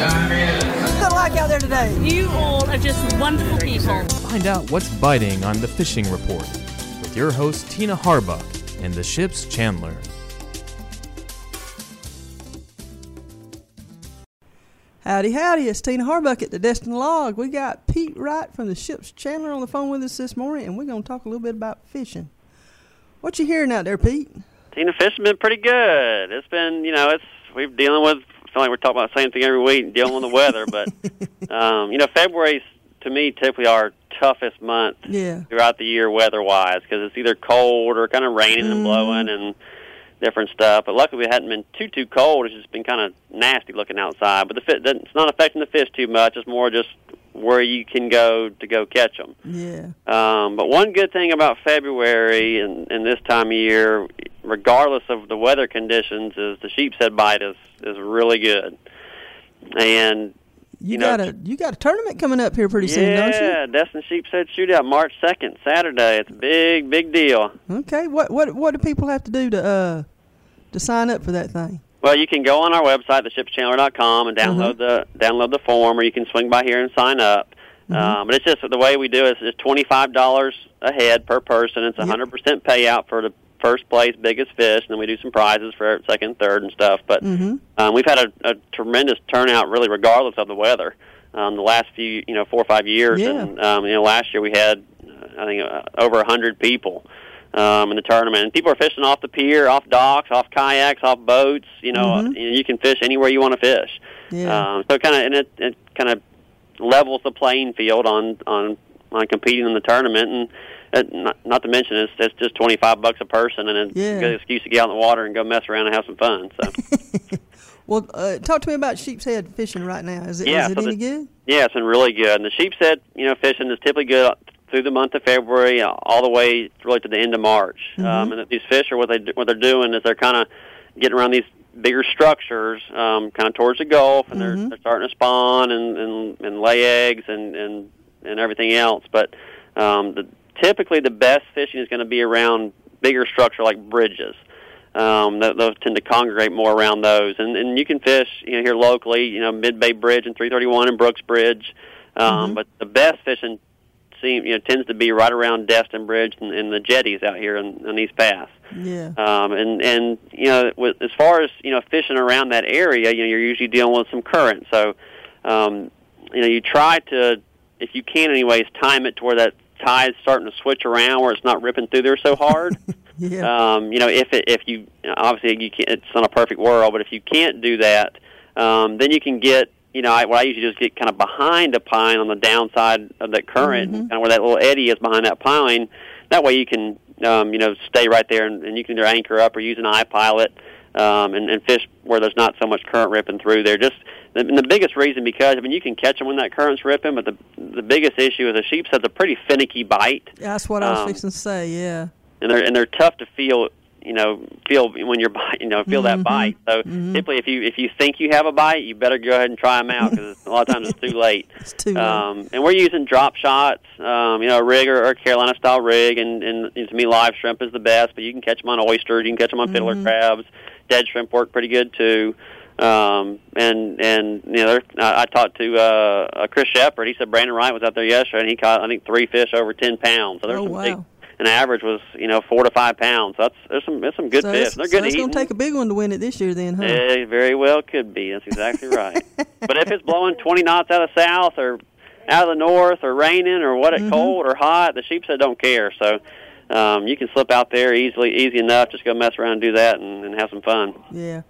What's it like out there today? You all are just wonderful people. Find out what's biting on the Fishing Report with your host Tina Harbuck and the ship's Chandler. Howdy, howdy. It's Tina Harbuck at the Destin Log. We got Pete Wright from the ship's Chandler on the phone with us this morning, and we're going to talk a little bit about fishing. What you hearing out there, Pete? Tina fishing's been pretty good. It's been, you know, it's we've dealing with. I feel like we're talking about the same thing every week, and dealing with the weather. But um, you know, February's to me typically our toughest month Yeah. throughout the year weather-wise because it's either cold or kind of raining and blowing and different stuff. But luckily, it hadn't been too too cold. It's just been kind of nasty looking outside. But the fit, it's not affecting the fish too much. It's more just where you can go to go catch them. Yeah. Um, but one good thing about February and, and this time of year, regardless of the weather conditions, is the sheepshead bite is is really good. And You, You know, got a you got a tournament coming up here pretty soon, don't you? yeah, Destin Sheepshead Shootout, March second, Saturday. It's a big, big deal. Okay. What what what do people have to do to uh to sign up for that thing? Well, you can go on our website, theshipschandler.com, and download the download the form, or you can swing by here and sign up. Um, but it's just the way we do it is it's twenty five dollars a head per person. It's a hundred percent payout for the first place biggest fish, and then we do some prizes for second, third, and stuff. But um, we've had a, a tremendous turnout, really, regardless of the weather. Um, the last few, you know, four or five years, Yeah. and um, you know, last year we had, I think, uh, over a hundred people um, in the tournament. And people are fishing off the pier, off docks, off kayaks, off boats. You know, Mhm. you, you can fish anywhere you want to fish. Yeah. Um, so kind of, and it, it kind of levels the playing field on on on competing in the tournament, and it, not, not to mention it's it's just twenty five bucks a person, and it's Yeah. a good excuse to get out in the water and go mess around and have some fun. So Well, uh, talk to me about sheepshead fishing right now. Is it is Yeah, it so any the- good? yeah, it's been really good. And the sheepshead, you know, fishing is typically good through the month of February, uh, all the way really to the end of March. Um, and these fish are what they what they're doing is they're kind of getting around these bigger structures, um, kind of towards the Gulf, and they're they're starting to spawn and and, and lay eggs and and and everything else. But um, the, typically, the best fishing is going to be around bigger structure like bridges. Um, th- those tend to congregate more around those, and and you can fish you know here locally, you know Mid Bay Bridge and 331 and Brooks Bridge, um, but the best fishing seem you know tends to be right around Destin Bridge and, and the jetties out here in, in East Pass. Yeah. Um, and and you know, with, as far as you know, fishing around that area, you know, you're usually dealing with some current. So, um, you know, you try to, if you can, anyways, time it to where that tide's starting to switch around, where it's not ripping through there so hard. Yeah. Um, you know, if it, if you obviously you can't, it's not a perfect world, but if you can't do that, um, then you can get. You know, I, what I usually do is get kind of behind a pine on the downside of that current, kind of where that little eddy is behind that pine. That way, you can, um, you know, stay right there, and, and you can either anchor up or use an i-Pilot um, and, and fish where there's not so much current ripping through there. Just and the biggest reason because I mean you can catch them when that current's ripping, but the the biggest issue is a sheepshead's a pretty finicky bite That's what I was um, fixing to say. Yeah. and they're and they're tough to feel. You know, feel when you're bite. You know, feel that bite. So typically, if you if you think you have a bite, you better go ahead and try them out because a lot of times it's too late. It's too late. Um, and we're using drop shots. Um, you know, a rig or, or Carolina style rig, and, and, and to me, live shrimp is the best. But you can catch them on oysters. You can catch them on fiddler crabs. Dead shrimp work pretty good too. Um, and and you know, I, I talked to uh, uh, Chris Shepard. He said Brandon Wright was out there yesterday, and he caught I think three fish over ten pounds. So there's Oh, some big. An average was you know four to five pounds. So that's there's some there's some good so fish. They're so good it's going to take a big one to win it this year, then, huh? It very well could be. That's exactly right. but if it's blowing 20 knots out of south or out of the north or raining or what it Mm-hmm. cold or hot, the sheepshead don't care. So um, you can slip out there easily, easy enough. Just go mess around and do that and, and have some fun. Yeah.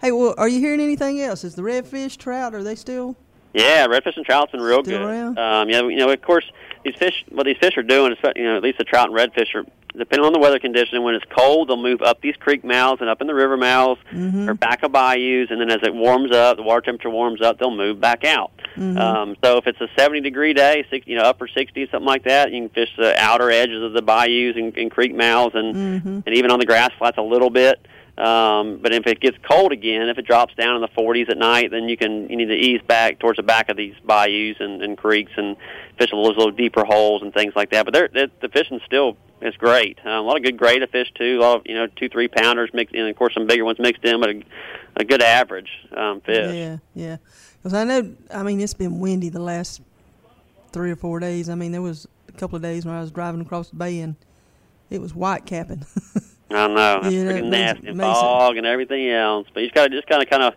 Hey, well, are you hearing anything else? Is the redfish, trout, are they still? Yeah, redfish and trout's been real Still good. around? Um, yeah, you know, of course, these fish. What these fish are doing is, you know, at least the trout and redfish are depending on the weather condition. When it's cold, they'll move up these creek mouths and up in the river mouths Mm-hmm. or back of bayous, and then as it warms up, the water temperature warms up, they'll move back out. Mm-hmm. Um, so if it's a 70 degree day, six, you know, upper 60s, something like that, you can fish the outer edges of the bayous and, and creek mouths, and Mm-hmm. and even on the grass flats a little bit. Um, but if it gets cold again, if it drops down in the 40s at night, then you can you need to ease back towards the back of these bayous and, and creeks and fish those little deeper holes and things like that. But they're, they're, the fishing still is great. Um, a lot of good grade of fish too. A lot of you know two three pounders mixed in, of course some bigger ones mixed in, but a, a good average um, fish. Yeah, yeah. Because I know, I mean, it's been windy the last three or four days. I mean, there was a couple of days when I was driving across the bay and it was white capping. I know that's know, freaking nasty, and fog and everything else. But you just gotta just kind of kind of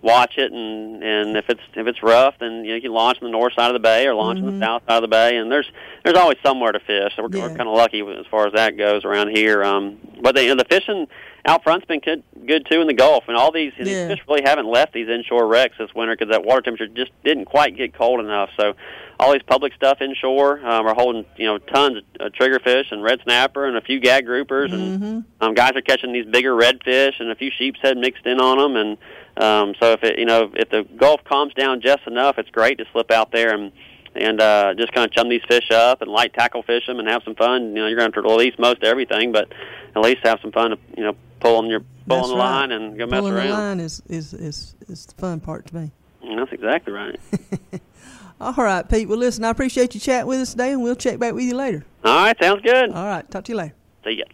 watch it, and and if it's if it's rough, then you know you can launch on the north side of the bay or launch on the south side of the bay, and there's there's always somewhere to fish. So we're, Mm-hmm. Yeah. we're kind of lucky as far as that goes around here. Um, but the, you know, the fishing out front's been good good too in the Gulf, and all these, Yeah. these fish really haven't left these inshore wrecks this winter because that water temperature just didn't quite get cold enough. So all these public stuff inshore um, are holding you know tons of triggerfish and red snapper and a few gag groupers and Mm-hmm. um, guys are catching these bigger redfish and a few sheepshead mixed in on them and um, so if it you know if the Gulf calms down just enough it's great to slip out there and and uh, just kind of chum these fish up and light tackle fish them and have some fun you know you're going to have to release most everything but at least have some fun you know pulling your pulling That's the right. line and go mess Pulling around the line is, is, is, is the fun part to me. And that's exactly right All right, Pete. Well, listen, I appreciate you chatting with us today, and we'll check back with you later. all right sounds good All right. Talk to you later. see ya